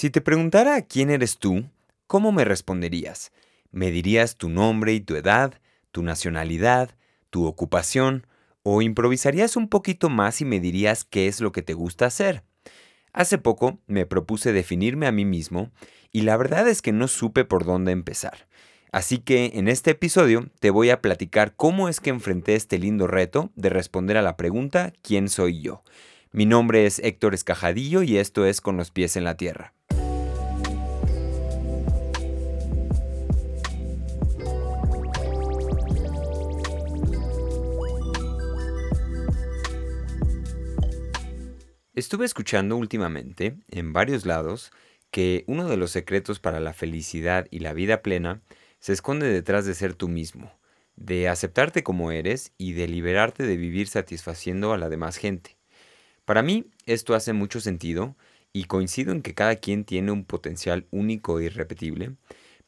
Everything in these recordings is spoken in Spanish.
Si te preguntara quién eres tú, ¿cómo me responderías? ¿Me dirías tu nombre y tu edad, tu nacionalidad, tu ocupación? ¿O improvisarías un poquito más y me dirías qué es lo que te gusta hacer? Hace poco me propuse definirme a mí mismo y la verdad es que no supe por dónde empezar. Así que en este episodio te voy a platicar cómo es que enfrenté este lindo reto de responder a la pregunta ¿quién soy yo? Mi nombre es Héctor Escajadillo y esto es Con los pies en la tierra. Estuve escuchando últimamente, en varios lados, que uno de los secretos para la felicidad y la vida plena se esconde detrás de ser tú mismo, de aceptarte como eres y de liberarte de vivir satisfaciendo a la demás gente. Para mí esto hace mucho sentido y coincido en que cada quien tiene un potencial único e irrepetible,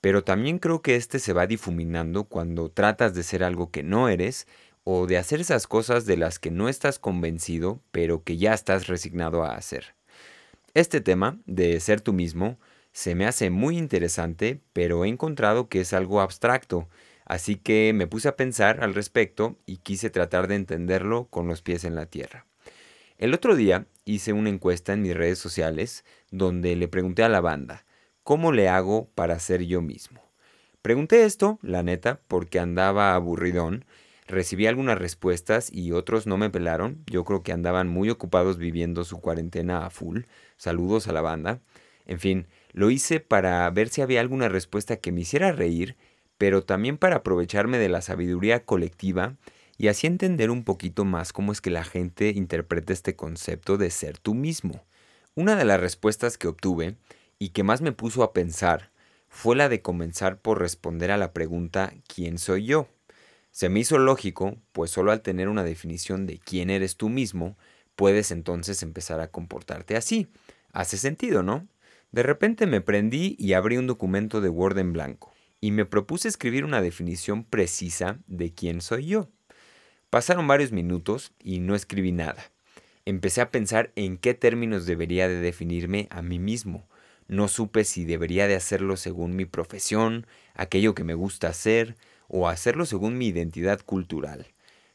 pero también creo que este se va difuminando cuando tratas de ser algo que no eres o de hacer esas cosas de las que no estás convencido, pero que ya estás resignado a hacer. Este tema de ser tú mismo se me hace muy interesante, pero he encontrado que es algo abstracto, así que me puse a pensar al respecto y quise tratar de entenderlo con los pies en la tierra. El otro día hice una encuesta en mis redes sociales donde le pregunté a la banda, ¿cómo le hago para ser yo mismo? Pregunté esto, la neta, porque andaba aburridón Recibí algunas respuestas y otros no me pelaron. Yo creo que andaban muy ocupados viviendo su cuarentena a full. Saludos a la banda. En fin, lo hice para ver si había alguna respuesta que me hiciera reír, pero también para aprovecharme de la sabiduría colectiva y así entender un poquito más cómo es que la gente interpreta este concepto de ser tú mismo. Una de las respuestas que obtuve y que más me puso a pensar fue la de comenzar por responder a la pregunta ¿quién soy yo? Se me hizo lógico, pues solo al tener una definición de quién eres tú mismo, puedes entonces empezar a comportarte así. Hace sentido, ¿no? De repente me prendí y abrí un documento de Word en blanco y me propuse escribir una definición precisa de quién soy yo. Pasaron varios minutos y no escribí nada. Empecé a pensar en qué términos debería de definirme a mí mismo. No supe si debería de hacerlo según mi profesión, aquello que me gusta hacer, o hacerlo según mi identidad cultural.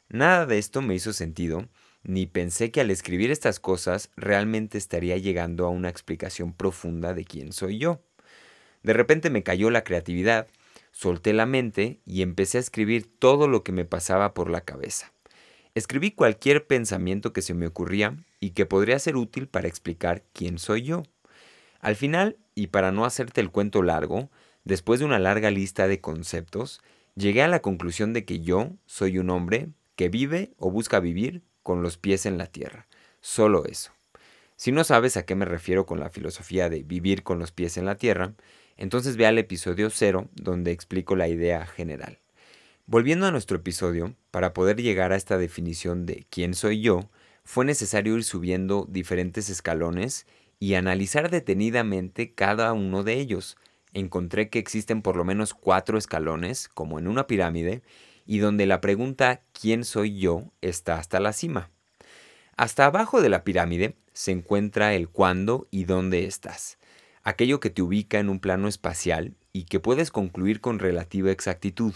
Nada de esto me hizo sentido, ni pensé que al escribir estas cosas realmente estaría llegando a una explicación profunda de quién soy yo. De repente me cayó la creatividad, solté la mente y empecé a escribir todo lo que me pasaba por la cabeza. Escribí cualquier pensamiento que se me ocurría y que podría ser útil para explicar quién soy yo. Al final, y para no hacerte el cuento largo, después de una larga lista de conceptos, Llegué a la conclusión de que yo soy un hombre que vive o busca vivir con los pies en la tierra. Solo eso. Si no sabes a qué me refiero con la filosofía de vivir con los pies en la tierra, entonces ve al episodio 0 donde explico la idea general. Volviendo a nuestro episodio, para poder llegar a esta definición de quién soy yo, fue necesario ir subiendo diferentes escalones y analizar detenidamente cada uno de ellos, encontré que existen por lo menos cuatro escalones, como en una pirámide, y donde la pregunta ¿quién soy yo? está hasta la cima. Hasta abajo de la pirámide se encuentra el cuándo y dónde estás, aquello que te ubica en un plano espacial y que puedes concluir con relativa exactitud,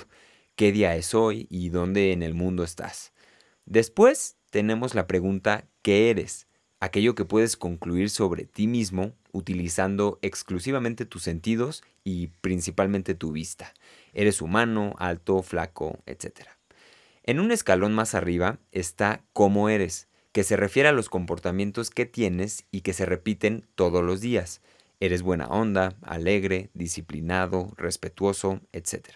qué día es hoy y dónde en el mundo estás. Después tenemos la pregunta ¿qué eres? aquello que puedes concluir sobre ti mismo utilizando exclusivamente tus sentidos y principalmente tu vista. Eres humano, alto, flaco, etc. En un escalón más arriba está cómo eres, que se refiere a los comportamientos que tienes y que se repiten todos los días. Eres buena onda, alegre, disciplinado, respetuoso, etc.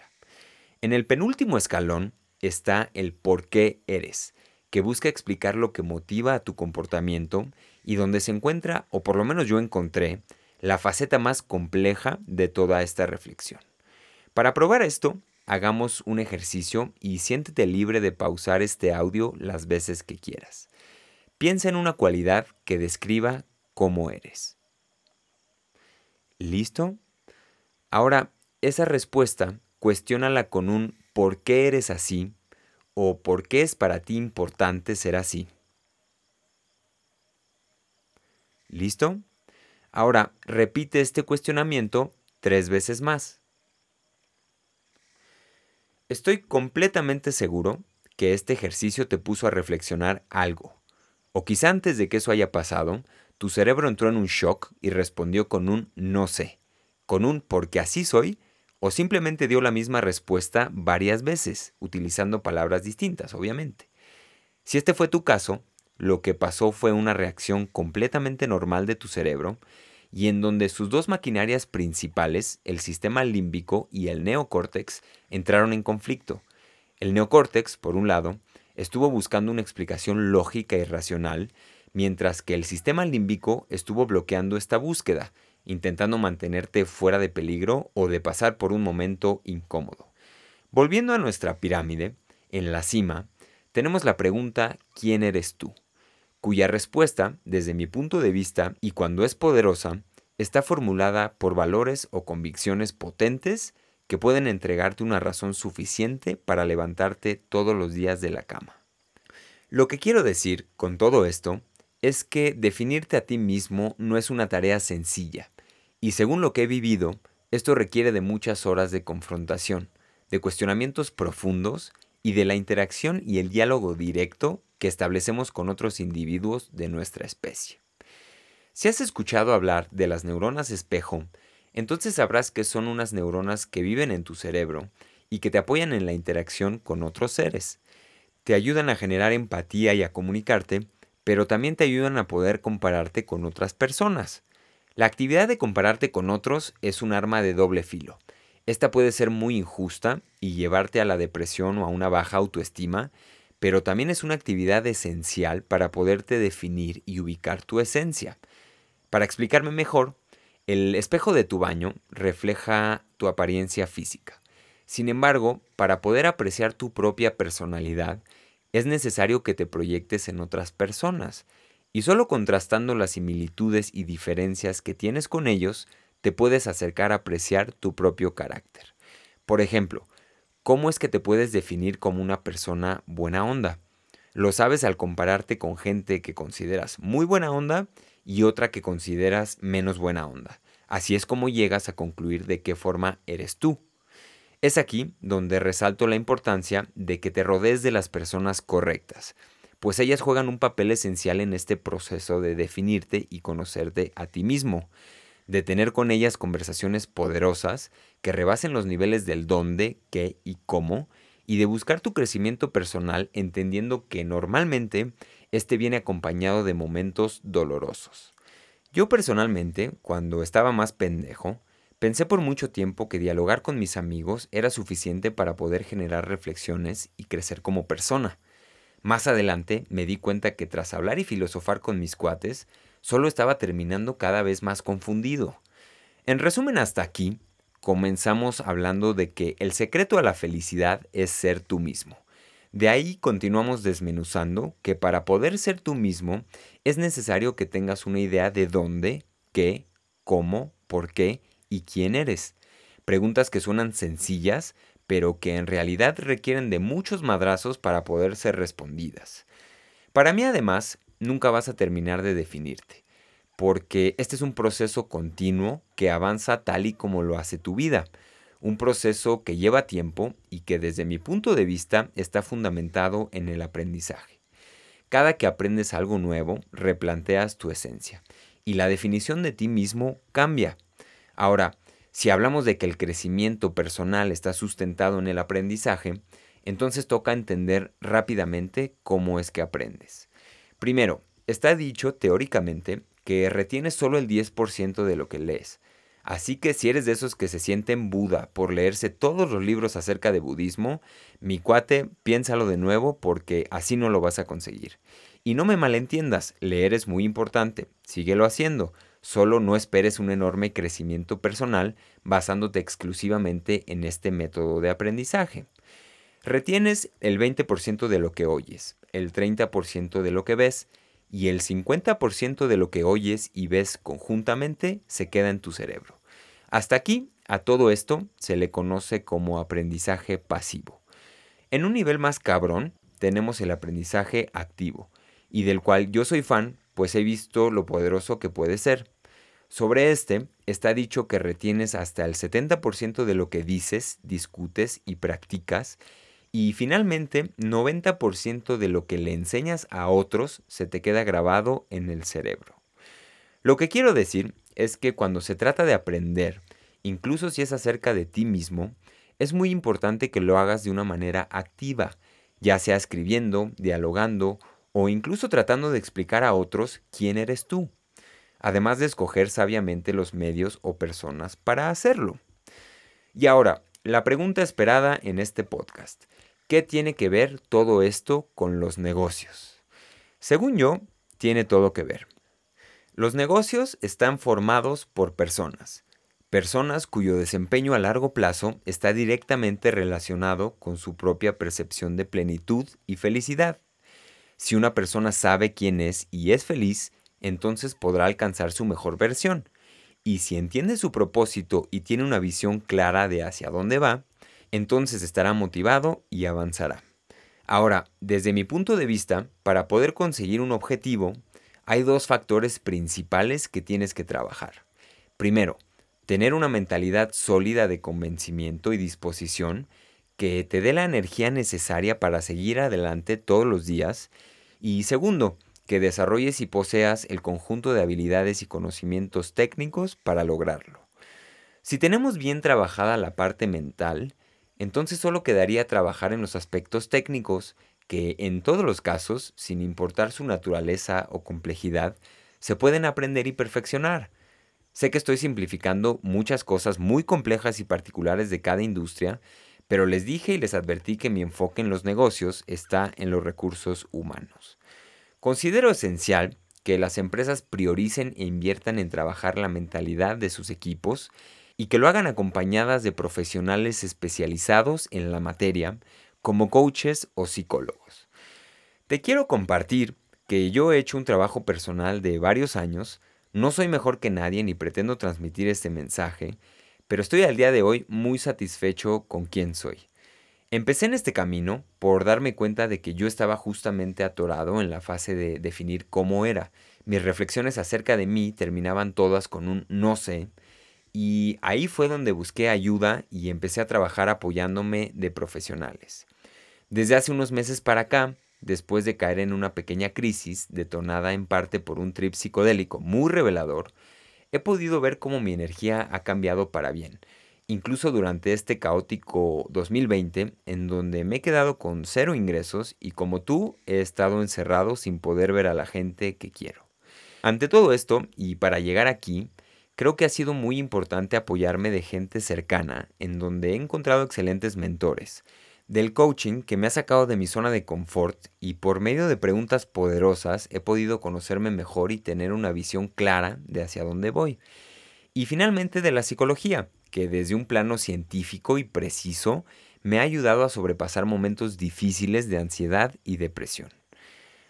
En el penúltimo escalón está el por qué eres, que busca explicar lo que motiva a tu comportamiento y donde se encuentra, o por lo menos yo encontré, la faceta más compleja de toda esta reflexión. Para probar esto, hagamos un ejercicio y siéntete libre de pausar este audio las veces que quieras. Piensa en una cualidad que describa cómo eres. ¿Listo? Ahora, esa respuesta, cuestiónala con un ¿por qué eres así? O por qué es para ti importante ser así. ¿Listo? Ahora, repite este cuestionamiento tres veces más. Estoy completamente seguro que este ejercicio te puso a reflexionar algo. O quizá antes de que eso haya pasado, tu cerebro entró en un shock y respondió con un no sé, con un porque así soy, o simplemente dio la misma respuesta varias veces, utilizando palabras distintas, obviamente. Si este fue tu caso, lo que pasó fue una reacción completamente normal de tu cerebro y en donde sus dos maquinarias principales, el sistema límbico y el neocórtex, entraron en conflicto. El neocórtex, por un lado, estuvo buscando una explicación lógica y racional, mientras que el sistema límbico estuvo bloqueando esta búsqueda, intentando mantenerte fuera de peligro o de pasar por un momento incómodo. Volviendo a nuestra pirámide, en la cima, tenemos la pregunta ¿quién eres tú? cuya respuesta, desde mi punto de vista, y cuando es poderosa, está formulada por valores o convicciones potentes que pueden entregarte una razón suficiente para levantarte todos los días de la cama. Lo que quiero decir con todo esto es que definirte a ti mismo no es una tarea sencilla, y según lo que he vivido, esto requiere de muchas horas de confrontación, de cuestionamientos profundos y de la interacción y el diálogo directo que establecemos con otros individuos de nuestra especie. Si has escuchado hablar de las neuronas espejo, entonces sabrás que son unas neuronas que viven en tu cerebro y que te apoyan en la interacción con otros seres. Te ayudan a generar empatía y a comunicarte, pero también te ayudan a poder compararte con otras personas. La actividad de compararte con otros es un arma de doble filo. Esta puede ser muy injusta y llevarte a la depresión o a una baja autoestima, pero también es una actividad esencial para poderte definir y ubicar tu esencia. Para explicarme mejor, el espejo de tu baño refleja tu apariencia física. Sin embargo, para poder apreciar tu propia personalidad, es necesario que te proyectes en otras personas, y solo contrastando las similitudes y diferencias que tienes con ellos, te puedes acercar a apreciar tu propio carácter. Por ejemplo, ¿Cómo es que te puedes definir como una persona buena onda? Lo sabes al compararte con gente que consideras muy buena onda y otra que consideras menos buena onda. Así es como llegas a concluir de qué forma eres tú. Es aquí donde resalto la importancia de que te rodees de las personas correctas, pues ellas juegan un papel esencial en este proceso de definirte y conocerte a ti mismo de tener con ellas conversaciones poderosas que rebasen los niveles del dónde, qué y cómo, y de buscar tu crecimiento personal entendiendo que normalmente este viene acompañado de momentos dolorosos. Yo personalmente, cuando estaba más pendejo, pensé por mucho tiempo que dialogar con mis amigos era suficiente para poder generar reflexiones y crecer como persona. Más adelante me di cuenta que tras hablar y filosofar con mis cuates, solo estaba terminando cada vez más confundido. En resumen, hasta aquí, comenzamos hablando de que el secreto a la felicidad es ser tú mismo. De ahí continuamos desmenuzando que para poder ser tú mismo es necesario que tengas una idea de dónde, qué, cómo, por qué y quién eres. Preguntas que suenan sencillas, pero que en realidad requieren de muchos madrazos para poder ser respondidas. Para mí además, nunca vas a terminar de definirte, porque este es un proceso continuo que avanza tal y como lo hace tu vida, un proceso que lleva tiempo y que desde mi punto de vista está fundamentado en el aprendizaje. Cada que aprendes algo nuevo, replanteas tu esencia y la definición de ti mismo cambia. Ahora, si hablamos de que el crecimiento personal está sustentado en el aprendizaje, entonces toca entender rápidamente cómo es que aprendes. Primero, está dicho teóricamente que retienes solo el 10% de lo que lees. Así que si eres de esos que se sienten Buda por leerse todos los libros acerca de budismo, mi cuate, piénsalo de nuevo porque así no lo vas a conseguir. Y no me malentiendas, leer es muy importante, síguelo haciendo, solo no esperes un enorme crecimiento personal basándote exclusivamente en este método de aprendizaje. Retienes el 20% de lo que oyes, el 30% de lo que ves y el 50% de lo que oyes y ves conjuntamente se queda en tu cerebro. Hasta aquí, a todo esto se le conoce como aprendizaje pasivo. En un nivel más cabrón, tenemos el aprendizaje activo, y del cual yo soy fan, pues he visto lo poderoso que puede ser. Sobre este, está dicho que retienes hasta el 70% de lo que dices, discutes y practicas, y finalmente 90% de lo que le enseñas a otros se te queda grabado en el cerebro. Lo que quiero decir es que cuando se trata de aprender, incluso si es acerca de ti mismo, es muy importante que lo hagas de una manera activa, ya sea escribiendo, dialogando o incluso tratando de explicar a otros quién eres tú, además de escoger sabiamente los medios o personas para hacerlo. Y ahora, la pregunta esperada en este podcast. ¿Qué tiene que ver todo esto con los negocios? Según yo, tiene todo que ver. Los negocios están formados por personas, personas cuyo desempeño a largo plazo está directamente relacionado con su propia percepción de plenitud y felicidad. Si una persona sabe quién es y es feliz, entonces podrá alcanzar su mejor versión. Y si entiende su propósito y tiene una visión clara de hacia dónde va, entonces estará motivado y avanzará. Ahora, desde mi punto de vista, para poder conseguir un objetivo, hay dos factores principales que tienes que trabajar. Primero, tener una mentalidad sólida de convencimiento y disposición que te dé la energía necesaria para seguir adelante todos los días. Y segundo, que desarrolles y poseas el conjunto de habilidades y conocimientos técnicos para lograrlo. Si tenemos bien trabajada la parte mental, entonces solo quedaría trabajar en los aspectos técnicos que en todos los casos, sin importar su naturaleza o complejidad, se pueden aprender y perfeccionar. Sé que estoy simplificando muchas cosas muy complejas y particulares de cada industria, pero les dije y les advertí que mi enfoque en los negocios está en los recursos humanos. Considero esencial que las empresas prioricen e inviertan en trabajar la mentalidad de sus equipos y que lo hagan acompañadas de profesionales especializados en la materia, como coaches o psicólogos. Te quiero compartir que yo he hecho un trabajo personal de varios años no soy mejor que nadie ni pretendo transmitir este mensaje, pero estoy al día de hoy muy satisfecho con quién soy. Empecé en este camino por darme cuenta de que yo estaba justamente atorado en la fase de definir cómo era. Mis reflexiones acerca de mí terminaban todas con un no sé, y ahí fue donde busqué ayuda y empecé a trabajar apoyándome de profesionales. Desde hace unos meses para acá, después de caer en una pequeña crisis detonada en parte por un trip psicodélico muy revelador, he podido ver cómo mi energía ha cambiado para bien, incluso durante este caótico 2020 en donde me he quedado con cero ingresos y como tú he estado encerrado sin poder ver a la gente que quiero. Ante todo esto, y para llegar aquí, creo que ha sido muy importante apoyarme de gente cercana, en donde he encontrado excelentes mentores, del coaching que me ha sacado de mi zona de confort y por medio de preguntas poderosas he podido conocerme mejor y tener una visión clara de hacia dónde voy. Y finalmente de la psicología, que desde un plano científico y preciso me ha ayudado a sobrepasar momentos difíciles de ansiedad y depresión.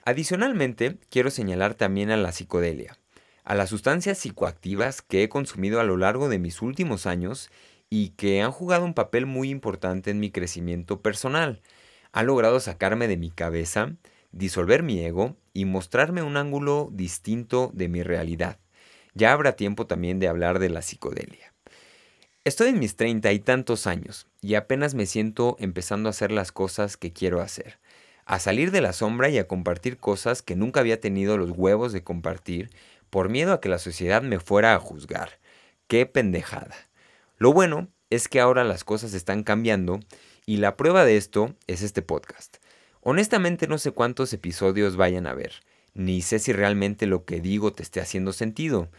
Adicionalmente, quiero señalar también a la psicodelia, a las sustancias psicoactivas que he consumido a lo largo de mis últimos años y que han jugado un papel muy importante en mi crecimiento personal. Han logrado sacarme de mi cabeza, disolver mi ego y mostrarme un ángulo distinto de mi realidad. Ya habrá tiempo también de hablar de la psicodelia. Estoy en mis treinta y tantos años y apenas me siento empezando a hacer las cosas que quiero hacer, a salir de la sombra y a compartir cosas que nunca había tenido los huevos de compartir por miedo a que la sociedad me fuera a juzgar. ¡Qué pendejada! Lo bueno es que ahora las cosas están cambiando y la prueba de esto es este podcast. Honestamente no sé cuántos episodios vayan a ver, ni sé si realmente lo que digo te esté haciendo sentido,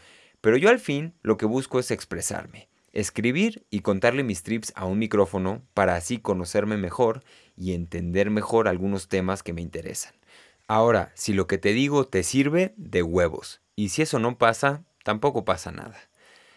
pero yo al fin lo que busco es expresarme, escribir y contarle mis trips a un micrófono para así conocerme mejor y entender mejor algunos temas que me interesan. Ahora, si lo que te digo te sirve, de huevos, y si eso no pasa, tampoco pasa nada.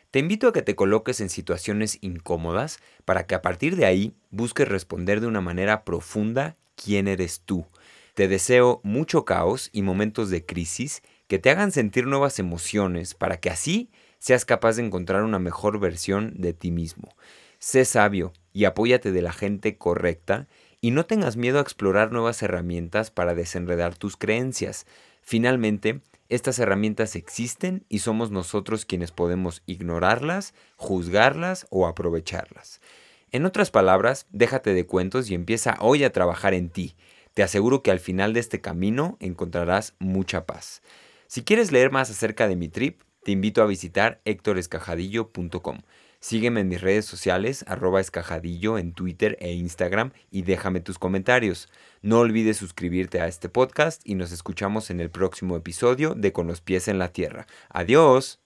Te invito a que te coloques en situaciones incómodas para que a partir de ahí busques responder de una manera profunda quién eres tú. Te deseo mucho caos y momentos de crisis que te hagan sentir nuevas emociones para que así seas capaz de encontrar una mejor versión de ti mismo. Sé sabio y apóyate de la gente correcta y no tengas miedo a explorar nuevas herramientas para desenredar tus creencias. Finalmente, Estas herramientas existen y somos nosotros quienes podemos ignorarlas, juzgarlas o aprovecharlas. En otras palabras, déjate de cuentos y empieza hoy a trabajar en ti. Te aseguro que al final de este camino encontrarás mucha paz. Si quieres leer más acerca de mi trip, te invito a visitar hectorescajadillo.com. Sígueme en mis redes sociales, arroba escajadillo en Twitter e Instagram y déjame tus comentarios. No olvides suscribirte a este podcast y nos escuchamos en el próximo episodio de Con los pies en la tierra. Adiós.